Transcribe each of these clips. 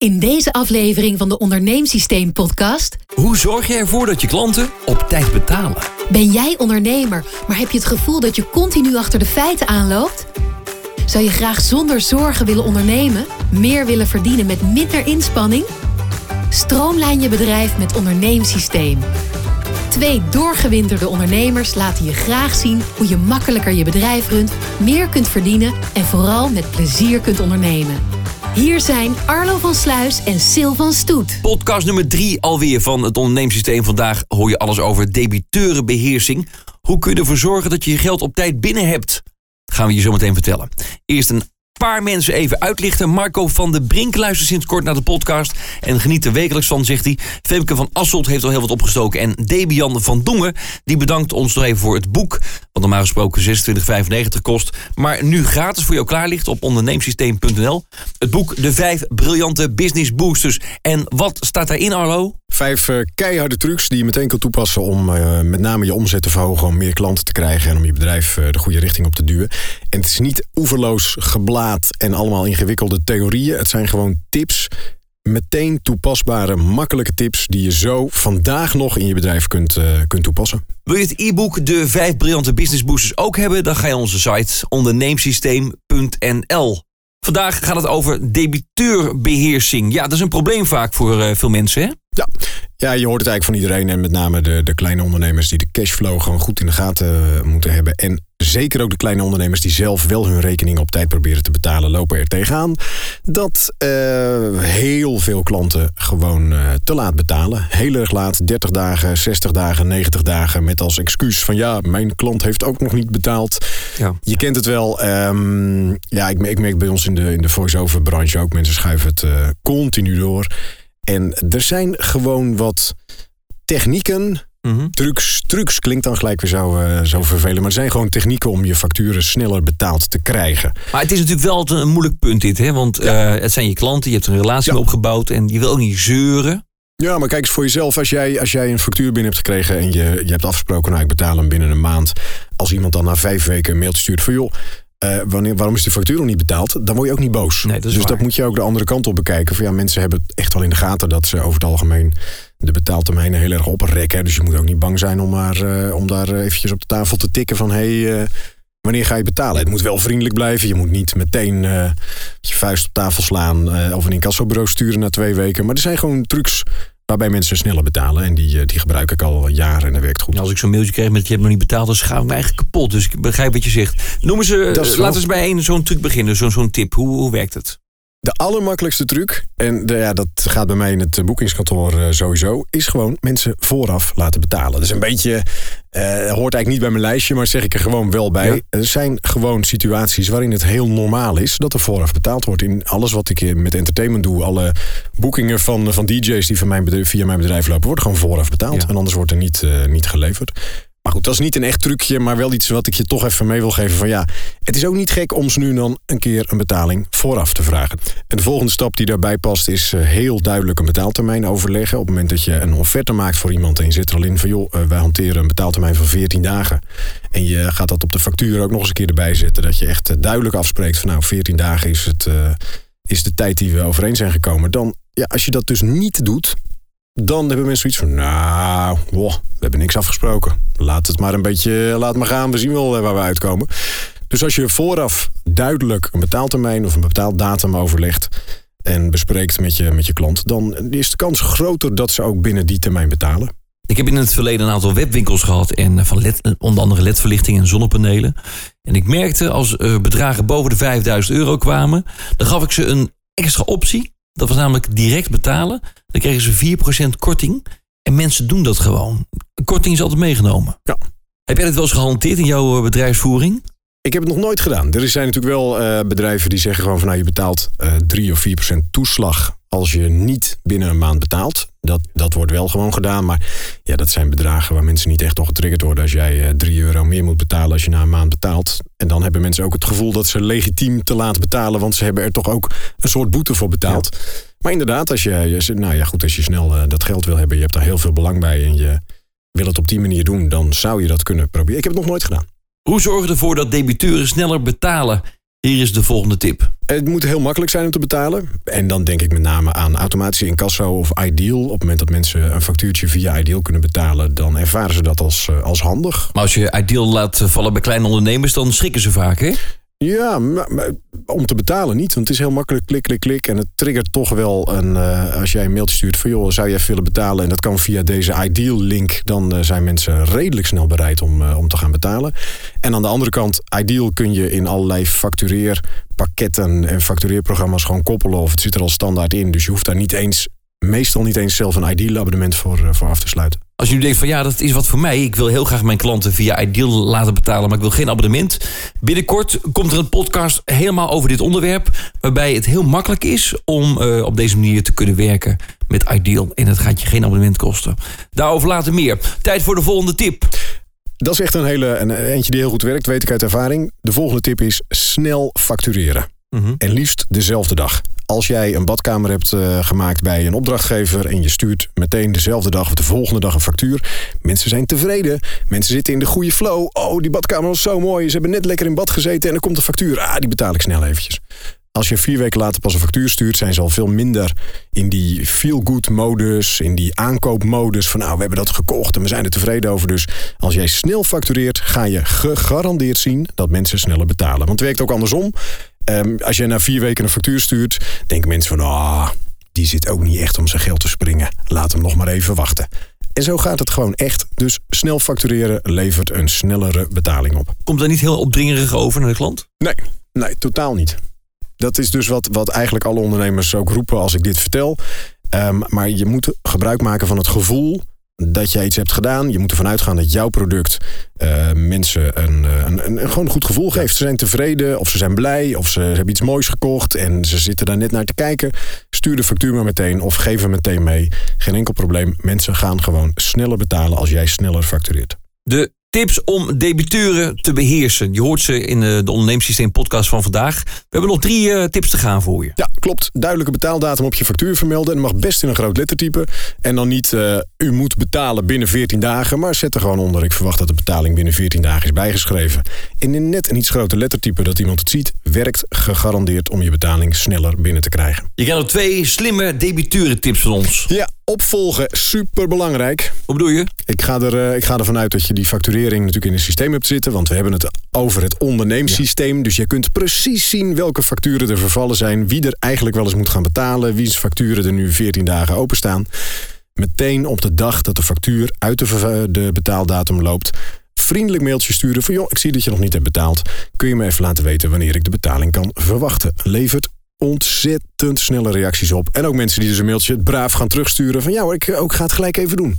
In deze aflevering van de Onderneemsysteem podcast Hoe zorg je ervoor dat je klanten op tijd betalen? ben jij ondernemer, maar heb je het gevoel dat je continu achter de feiten aanloopt? Zou je graag zonder zorgen willen ondernemen, meer willen verdienen met minder inspanning? Stroomlijn je bedrijf met Onderneemsysteem. Twee doorgewinterde ondernemers laten je graag zien hoe je makkelijker je bedrijf runt, meer kunt verdienen en vooral met plezier kunt ondernemen. Hier zijn Arlo van Sluis en Sil van Stoet. Podcast nummer 3 alweer van het onderneemsysteem. Vandaag hoor je alles over debiteurenbeheersing. Hoe kun je ervoor zorgen dat je je geld op tijd binnen hebt? Dat gaan we je zo meteen vertellen. Eerst een paar mensen even uitlichten. Marco van de Brink luistert sinds kort naar de podcast en geniet er wekelijks van, zegt hij. Femke van Asselt heeft al heel wat opgestoken. En Debian van Dongen, die bedankt ons nog even voor het boek. Wat normaal gesproken 26,95 kost. Maar nu gratis voor jou klaar ligt op onderneemsysteem.nl. Het boek De Vijf Briljante Business Boosters. En wat staat daarin, Arlo? Vijf eh, keiharde trucs die je meteen kan toepassen om eh, met name je omzet te verhogen, om meer klanten te krijgen en om je bedrijf eh, de goede richting op te duwen. En het is niet oeverloos geblaad en allemaal ingewikkelde theorieën. Het zijn gewoon tips, meteen toepasbare, makkelijke tips die je zo vandaag nog in je bedrijf kunt, kunt toepassen. Wil je het e-book De 5 Briljante Business Boosters ook hebben? Dan ga je naar onze site onderneemsysteem.nl. Vandaag gaat het over debiteurbeheersing. Ja, dat is een probleem vaak voor veel mensen, hè? Ja. ja, je hoort het eigenlijk van iedereen en met name de, de kleine ondernemers die de cashflow gewoon goed in de gaten eh, moeten hebben. En zeker ook de kleine ondernemers die zelf wel hun rekeningen op tijd proberen te betalen, lopen er tegenaan dat eh, heel veel klanten gewoon eh, te laat betalen. Heel erg laat, 30 dagen, 60 dagen, 90 dagen, met als excuus van ja, mijn klant heeft ook nog niet betaald. Ja. Je kent het wel. ehm, ja, ik, ik merk bij ons in de, in de voice-over branche ook, mensen schuiven het continu door. En er zijn gewoon wat technieken Mhm. Trucs, trucs klinkt dan gelijk weer zo, eh, zo vervelend. Maar er zijn gewoon technieken om je facturen sneller betaald te krijgen. Maar het is natuurlijk wel altijd een moeilijk punt dit, hè? Want eh, het zijn je klanten, je hebt een relatie Ja. opgebouwd en je wil ook niet zeuren. Ja, maar kijk eens voor jezelf. Als jij, als jij een factuur binnen hebt gekregen en je, je hebt afgesproken, nou ik betaal hem binnen een maand. Als iemand dan na vijf weken een mailtje stuurt van joh, eh, wanneer, waarom is die factuur nog niet betaald? Dan word je ook niet boos. Nee, dat is dus waar. dat moet je ook de andere kant op bekijken. Van ja, mensen hebben het echt wel in de gaten dat ze over het algemeen de betaaltermijnen heel erg oprekken. Dus je moet ook niet bang zijn om, maar, eh, om daar eh, eventjes op de tafel te tikken van hé, hey, wanneer ga je betalen? Het moet wel vriendelijk blijven. Je moet niet meteen met je vuist op tafel slaan of een incassobureau sturen na twee weken. Maar er zijn gewoon trucs waarbij mensen sneller betalen. En die, eh, die gebruik ik al jaren en dat werkt goed. Als ik zo'n mailtje kreeg met je hebt nog niet betaald, dan schaam ik me eigenlijk kapot. Dus ik begrijp wat je zegt. Noemen ze, laten we eens bij één zo'n truc beginnen, zo'n zo'n tip. Hoe, hoe werkt het? De allermakkelijkste truc, en de, ja, dat gaat bij mij in het eh, boekingskantoor eh, sowieso, is gewoon mensen vooraf laten betalen. Dat is een beetje, eh, hoort eigenlijk niet bij mijn lijstje, maar zeg ik er gewoon wel bij. Ja. Er zijn gewoon situaties waarin het heel normaal is dat er vooraf betaald wordt. In alles wat ik met entertainment doe, alle boekingen van, van DJ's die van mijn bedrijf, via mijn bedrijf lopen, wordt gewoon vooraf betaald. Ja. En anders wordt er niet, niet geleverd. Maar goed, dat is niet een echt trucje, maar wel iets wat ik je toch even mee wil geven. Van ja, het is ook niet gek om ze nu dan een keer een betaling vooraf te vragen. En de volgende stap die daarbij past is eh, heel duidelijk een betaaltermijn overleggen. Op het moment dat je een offerte maakt voor iemand en je zit er al in van joh, eh, wij hanteren een betaaltermijn van 14 dagen. En je gaat dat op de factuur ook nog eens een keer erbij zetten. Dat je echt eh, duidelijk afspreekt van nou 14 dagen is, het, is de tijd die we overeen zijn gekomen. Dan, ja, als je dat dus niet doet, dan hebben mensen zoiets van, nou, we hebben niks afgesproken. Laat het maar een beetje, laat maar gaan, we zien wel eh, waar we uitkomen. Dus als je vooraf duidelijk een betaaltermijn of een betaaldatum overlegt en bespreekt met je, met je klant, dan is de kans groter dat ze ook binnen die termijn betalen. Ik heb in het verleden een aantal webwinkels gehad. En eh, van LED, onder andere ledverlichting en zonnepanelen. En ik merkte als eh, bedragen boven de 5000 euro kwamen. Dan gaf ik ze een extra optie. Dat was namelijk direct betalen. Dan kregen ze 4% korting. En mensen doen dat gewoon. Een korting is altijd meegenomen. Ja. Heb jij dit wel eens gehanteerd in jouw eh, bedrijfsvoering? Ik heb het nog nooit gedaan. Er zijn natuurlijk wel eh, bedrijven die zeggen gewoon van nou je betaalt eh 3 of 4 procent toeslag als je niet binnen een maand betaalt. Dat, dat wordt wel gewoon gedaan. Maar ja, dat zijn bedragen waar mensen niet echt door getriggerd worden. Als jij eh 3 euro meer moet betalen als je na een maand betaalt. En dan hebben mensen ook het gevoel dat ze legitiem te laat betalen. Want ze hebben er toch ook een soort boete voor betaald. Maar inderdaad, als je, je- nou ja, goed, als je snel eh, dat geld wil hebben. Je hebt daar heel veel belang bij. En je wil het op die manier doen. Dan zou je dat kunnen proberen. Ik heb het nog nooit gedaan. Hoe zorgen ervoor dat debiteuren sneller betalen? Hier is de volgende tip. Het moet heel makkelijk zijn om te betalen. En dan denk ik met name aan automatische incasso of Ideal. Op het moment dat mensen een factuurtje via Ideal kunnen betalen, dan ervaren ze dat als, eh, als handig. Maar als je Ideal laat vallen bij kleine ondernemers, dan schrikken ze vaak, hè? Ja, maar, om te betalen niet. Want het is heel makkelijk klik, klik, klik. En het triggert toch wel een. eh, als jij een mailtje stuurt van joh, zou even willen betalen? En dat kan via deze Ideal link. Dan eh, zijn mensen redelijk snel bereid om, eh, om te gaan betalen. En aan de andere kant, Ideal kun je in allerlei factureerpakketten en factureerprogramma's gewoon koppelen. Of het zit er al standaard in. Dus je hoeft daar niet eens, meestal niet eens zelf een Ideal abonnement voor, voor af te sluiten. Als je nu denkt van ja, dat is wat voor mij. Ik wil heel graag mijn klanten via Ideal laten betalen, maar ik wil geen abonnement. Binnenkort komt er een podcast helemaal over dit onderwerp. Waarbij het heel makkelijk is om eh, op deze manier te kunnen werken met Ideal. En het gaat je geen abonnement kosten. Daarover later meer. Tijd voor de volgende tip. Dat is echt een hele een, eentje die heel goed werkt, weet ik uit ervaring. De volgende tip is snel factureren. En liefst dezelfde dag. Als jij een badkamer hebt eh, gemaakt bij een opdrachtgever en je stuurt meteen dezelfde dag of de volgende dag een factuur. Mensen zijn tevreden. Mensen zitten in de goede flow. Oh, die badkamer was zo mooi. Ze hebben net lekker in bad gezeten en er komt een factuur. Ah, die betaal ik snel eventjes. Als je vier weken later pas een factuur stuurt, zijn ze al veel minder in die feel-good modus, in die aankoopmodus van nou, we hebben dat gekocht en we zijn er tevreden over. Dus als jij snel factureert, ga je gegarandeerd zien dat mensen sneller betalen. Want het werkt ook andersom. Ehm, als jij na vier weken een factuur stuurt, denken mensen van ah, die zit ook niet echt om zijn geld te springen. Laat hem nog maar even wachten. En zo gaat het gewoon echt. Dus snel factureren levert een snellere betaling op. Komt daar niet heel opdringerig over naar de klant? Nee, nee, totaal niet. Dat is dus wat, wat eigenlijk alle ondernemers ook roepen als ik dit vertel. Ehm, maar je moet gebruik maken van het gevoel dat jij iets hebt gedaan. Je moet ervan uitgaan dat jouw product eh, mensen een, eh, een, een, een gewoon goed gevoel geeft. Ze zijn tevreden of ze zijn blij of ze hebben iets moois gekocht en ze zitten daar net naar te kijken. Stuur de factuur maar meteen of geef hem meteen mee. Geen enkel probleem. Mensen gaan gewoon sneller betalen als jij sneller factureert. De tips om debiteuren te beheersen. Je hoort ze in de, de ondernemingssysteem podcast van vandaag. We hebben nog drie eh, tips te gaan voor je. Ja, klopt. Duidelijke betaaldatum op je factuur vermelden. En dat mag best in een groot lettertype. En dan niet, eh, u moet betalen binnen 14 dagen. Maar zet er gewoon onder, ik verwacht dat de betaling binnen 14 dagen is bijgeschreven. En in net een iets groter lettertype dat iemand het ziet... werkt gegarandeerd om je betaling sneller binnen te krijgen. Je krijgt nog twee slimme debiteurentips van ons. Ja, opvolgen, super belangrijk. Wat bedoel je? Ik ga, er, eh, ik ga ervan uit dat je die facturering natuurlijk in een systeem hebt zitten. Want we hebben het over het onderneemsysteem. Dus je kunt precies zien welke facturen er vervallen zijn. Wie er eigenlijk wel eens moet gaan betalen. Wie's facturen er nu 14 dagen openstaan. Meteen op de dag dat de factuur uit de, de betaaldatum loopt. Vriendelijk mailtje sturen van joh, ik zie dat je nog niet hebt betaald. Kun je me even laten weten wanneer ik de betaling kan verwachten. Levert ontzettend snelle reacties op. En ook mensen die dus een mailtje braaf gaan terugsturen van ja ik ook ga het gelijk even doen.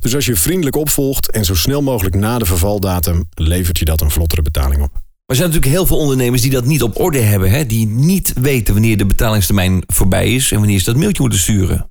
Dus als je vriendelijk opvolgt en zo snel mogelijk na de vervaldatum levert je dat een vlottere betaling op. Maar er zijn natuurlijk heel veel ondernemers die dat niet op orde hebben. Hè? Die niet weten wanneer de betalingstermijn voorbij is en wanneer ze dat mailtje moeten sturen.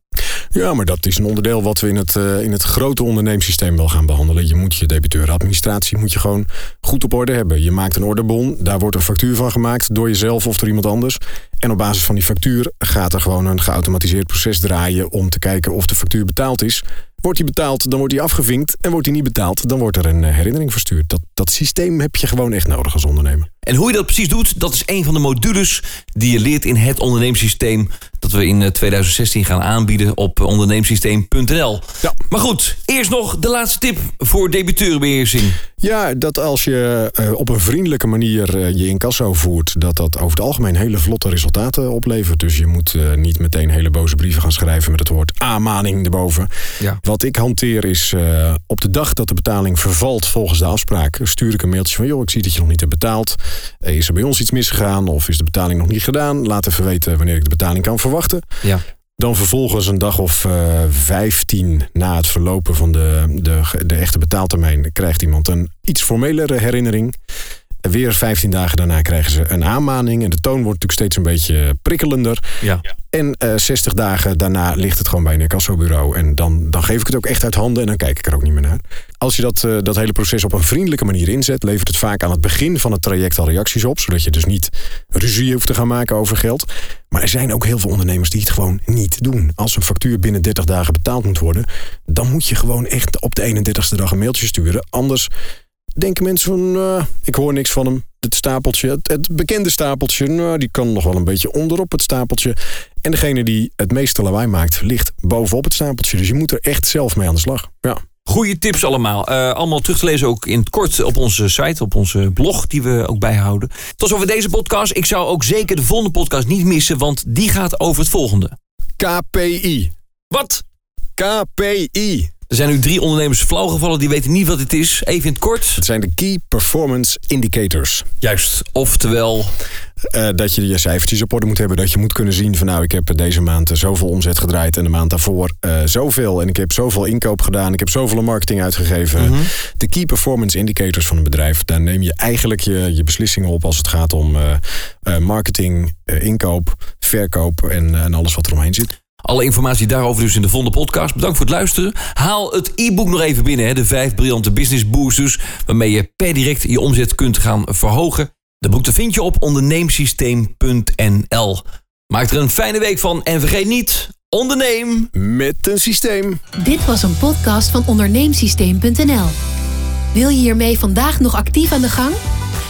Ja, maar dat is een onderdeel wat we in het, eh, in het grote onderneemsysteem wel gaan behandelen. Je moet je debiteuradministratie moet je gewoon goed op orde hebben. Je maakt een orderbon, daar wordt een factuur van gemaakt door jezelf of door iemand anders. En op basis van die factuur gaat er gewoon een geautomatiseerd proces draaien om te kijken of de factuur betaald is. Wordt die betaald, dan wordt die afgevinkt. En wordt die niet betaald, dan wordt er een eh, herinnering verstuurd. Dat, dat systeem heb je gewoon echt nodig als ondernemer. En hoe je dat precies doet, dat is een van de modules die je leert in het onderneemsysteem. Dat we in eh, 2016 gaan aanbieden op onderneemsysteem.nl. Ja. Maar goed, eerst nog de laatste tip voor debiteurenbeheersing. Ja, dat als je eh, op een vriendelijke manier eh, je incasso voert, dat dat over het algemeen hele vlotte resultaten oplevert. Dus je moet eh, niet meteen hele boze brieven gaan schrijven met het woord aanmaning erboven. Ja. Wat ik hanteer is eh, op de dag dat de betaling vervalt volgens de afspraak, stuur ik een mailtje van joh, ik zie dat je nog niet hebt betaald. Eh, is er bij ons iets misgegaan of is de betaling nog niet gedaan? Laat even weten wanneer ik de betaling kan verwachten. Ja. Dan vervolgens een dag of eh 15 na het verlopen van de, de, de echte betaaltermijn krijgt iemand een iets formelere herinnering. Weer 15 dagen daarna krijgen ze een aanmaning. En de toon wordt natuurlijk steeds een beetje prikkelender. Ja. En eh 60 dagen daarna ligt het gewoon bij een incassobureau. En dan, dan geef ik het ook echt uit handen en dan kijk ik er ook niet meer naar. Als je dat, eh, dat hele proces op een vriendelijke manier inzet, levert het vaak aan het begin van het traject al reacties op. Zodat je dus niet ruzie hoeft te gaan maken over geld. Maar er zijn ook heel veel ondernemers die het gewoon niet doen. Als een factuur binnen 30 dagen betaald moet worden, dan moet je gewoon echt op de 31ste dag een mailtje sturen. Anders denken mensen van, uh, ik hoor niks van hem. Het stapeltje, het, het, bekende stapeltje, nou, die kan nog wel een beetje onderop het stapeltje. En degene die het meeste lawaai maakt, ligt bovenop het stapeltje. Dus je moet er echt zelf mee aan de slag. Ja. Goeie tips allemaal. Uh, allemaal terug te lezen ook in het kort op onze site, op onze blog die we ook bijhouden. Tot over deze podcast. Ik zou ook zeker de volgende podcast niet missen, want die gaat over het volgende. KPI. Wat? KPI. Er zijn nu drie ondernemers flauwgevallen, die weten niet wat het is. Even in het kort. Het zijn de Key Performance Indicators. Juist, oftewel... Uh, dat je je cijfertjes op orde moet hebben. Dat je moet kunnen zien van nou, ik heb deze maand zoveel omzet gedraaid... en de maand daarvoor uh, zoveel. En ik heb zoveel inkoop gedaan. Ik heb zoveel marketing uitgegeven. Mm -hmm. De Key Performance Indicators van een bedrijf. Daar neem je eigenlijk je, je beslissingen op als het gaat om uh, marketing, inkoop, verkoop... En, en alles wat er omheen zit. Alle informatie daarover dus in de volgende podcast. Bedankt voor het luisteren. Haal het e-book nog even binnen. Hè? De vijf briljante business boosters. Waarmee je per direct je omzet kunt gaan verhogen. De boek vind je op onderneemsysteem.nl. Maak er een fijne week van. En vergeet niet, onderneem met een systeem. Dit was een podcast van onderneemsysteem.nl. Wil je hiermee vandaag nog actief aan de gang?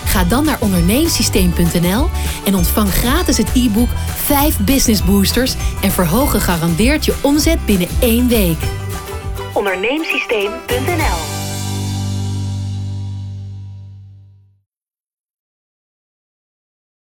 Ga dan naar onderneemsysteem.nl en ontvang gratis het e-book 5 Business Boosters en verhoog gegarandeerd je omzet binnen één week. Onderneemsysteem.nl